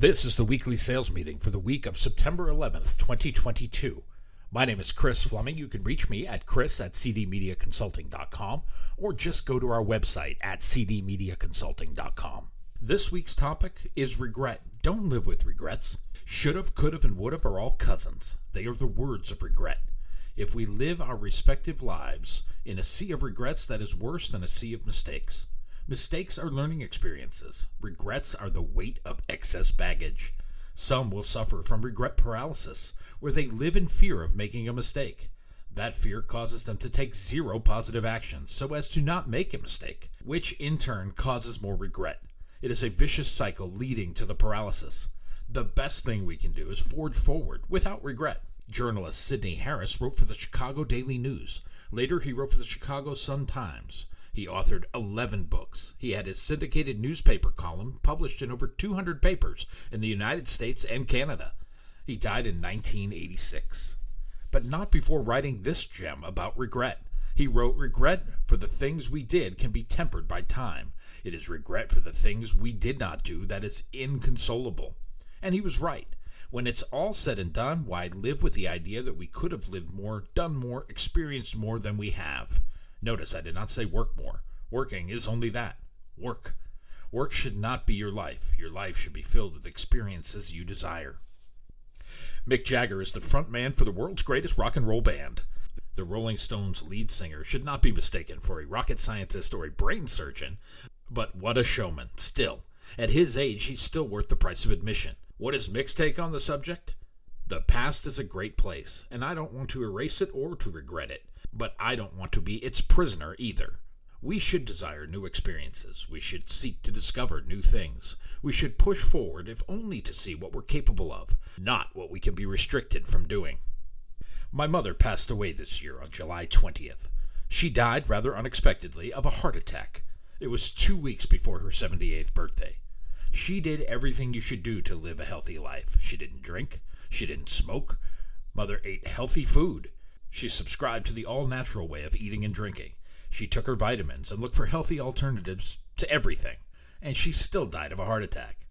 This is the weekly sales meeting for the week of September 11th, 2022. My name is Chris Fleming. You can reach me at chris at cdmediaconsulting.com or just go to our website at cdmediaconsulting.com. This week's topic is regret. Don't live with regrets. Should've, could've, and would've are all cousins. They are the words of regret. If we live our respective lives in a sea of regrets, that is worse than a sea of mistakes. Mistakes are learning experiences. Regrets are the weight of excess baggage. Some will suffer from regret paralysis, where they live in fear of making a mistake. That fear causes them to take zero positive action so as to not make a mistake, which in turn causes more regret. It is a vicious cycle leading to the paralysis. The best thing we can do is forge forward without regret. Journalist Sydney Harris wrote for the Chicago Daily News. Later, he wrote for the Chicago Sun Times. He authored 11 books. He had his syndicated newspaper column published in over 200 papers in the United States and Canada. He died in 1986. But not before writing this gem about regret. He wrote, Regret for the things we did can be tempered by time. It is regret for the things we did not do that is inconsolable. And he was right. When it's all said and done, why live with the idea that we could have lived more, done more, experienced more than we have? Notice I did not say work more. Working is only that work. Work should not be your life. Your life should be filled with experiences you desire. Mick Jagger is the front man for the world's greatest rock and roll band. The Rolling Stones lead singer should not be mistaken for a rocket scientist or a brain surgeon, but what a showman, still. At his age, he's still worth the price of admission. What is Mick's take on the subject? The past is a great place, and I don't want to erase it or to regret it but I don't want to be its prisoner either. We should desire new experiences. We should seek to discover new things. We should push forward if only to see what we're capable of, not what we can be restricted from doing. My mother passed away this year on July 20th. She died rather unexpectedly of a heart attack. It was two weeks before her 78th birthday. She did everything you should do to live a healthy life. She didn't drink. She didn't smoke. Mother ate healthy food. She subscribed to the all natural way of eating and drinking. She took her vitamins and looked for healthy alternatives to everything, and she still died of a heart attack.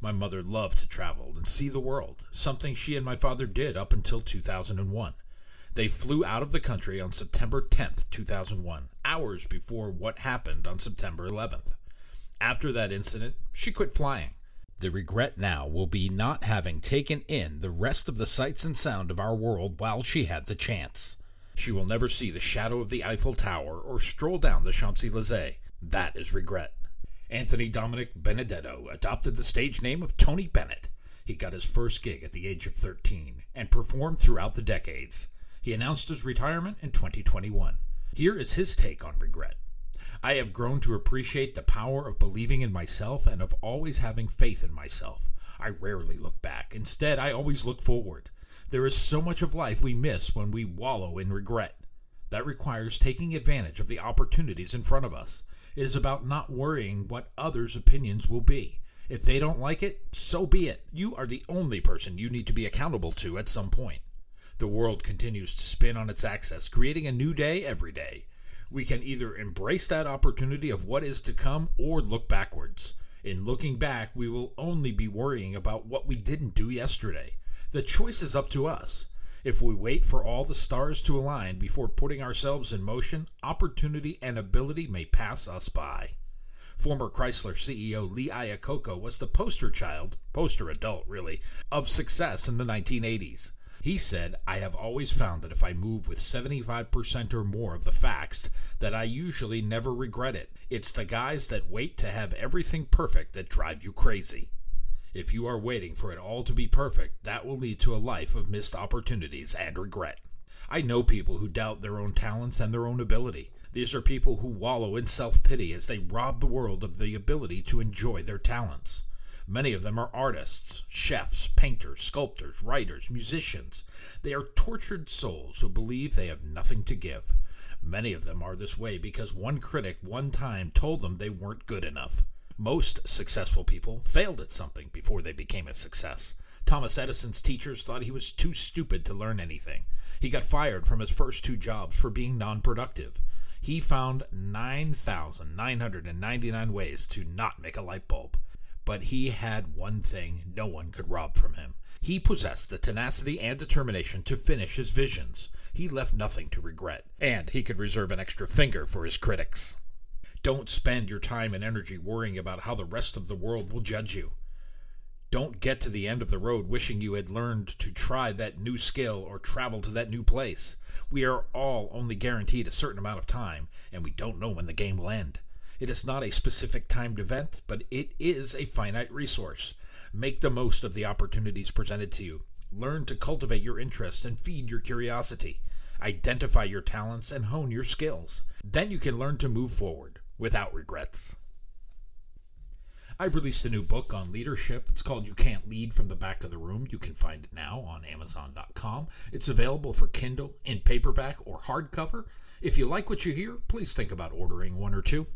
My mother loved to travel and see the world, something she and my father did up until 2001. They flew out of the country on September 10th, 2001, hours before what happened on September 11th. After that incident, she quit flying. The regret now will be not having taken in the rest of the sights and sound of our world while she had the chance. She will never see the shadow of the Eiffel Tower or stroll down the Champs Elysees. That is regret. Anthony Dominic Benedetto adopted the stage name of Tony Bennett. He got his first gig at the age of 13 and performed throughout the decades. He announced his retirement in 2021. Here is his take on regret. I have grown to appreciate the power of believing in myself and of always having faith in myself. I rarely look back. Instead, I always look forward. There is so much of life we miss when we wallow in regret. That requires taking advantage of the opportunities in front of us. It is about not worrying what others' opinions will be. If they don't like it, so be it. You are the only person you need to be accountable to at some point. The world continues to spin on its axis, creating a new day every day. We can either embrace that opportunity of what is to come or look backwards. In looking back, we will only be worrying about what we didn't do yesterday. The choice is up to us. If we wait for all the stars to align before putting ourselves in motion, opportunity and ability may pass us by. Former Chrysler CEO Lee Iacocca was the poster child, poster adult really, of success in the 1980s. He said, I have always found that if I move with 75% or more of the facts, that I usually never regret it. It's the guys that wait to have everything perfect that drive you crazy. If you are waiting for it all to be perfect, that will lead to a life of missed opportunities and regret. I know people who doubt their own talents and their own ability. These are people who wallow in self pity as they rob the world of the ability to enjoy their talents. Many of them are artists, chefs, painters, sculptors, writers, musicians. They are tortured souls who believe they have nothing to give. Many of them are this way because one critic one time told them they weren't good enough. Most successful people failed at something before they became a success. Thomas Edison's teachers thought he was too stupid to learn anything. He got fired from his first two jobs for being non productive. He found 9,999 ways to not make a light bulb but he had one thing no one could rob from him. He possessed the tenacity and determination to finish his visions. He left nothing to regret, and he could reserve an extra finger for his critics. Don't spend your time and energy worrying about how the rest of the world will judge you. Don't get to the end of the road wishing you had learned to try that new skill or travel to that new place. We are all only guaranteed a certain amount of time, and we don't know when the game will end. It is not a specific timed event, but it is a finite resource. Make the most of the opportunities presented to you. Learn to cultivate your interests and feed your curiosity. Identify your talents and hone your skills. Then you can learn to move forward without regrets. I've released a new book on leadership. It's called You Can't Lead from the Back of the Room. You can find it now on Amazon.com. It's available for Kindle, in paperback, or hardcover. If you like what you hear, please think about ordering one or two.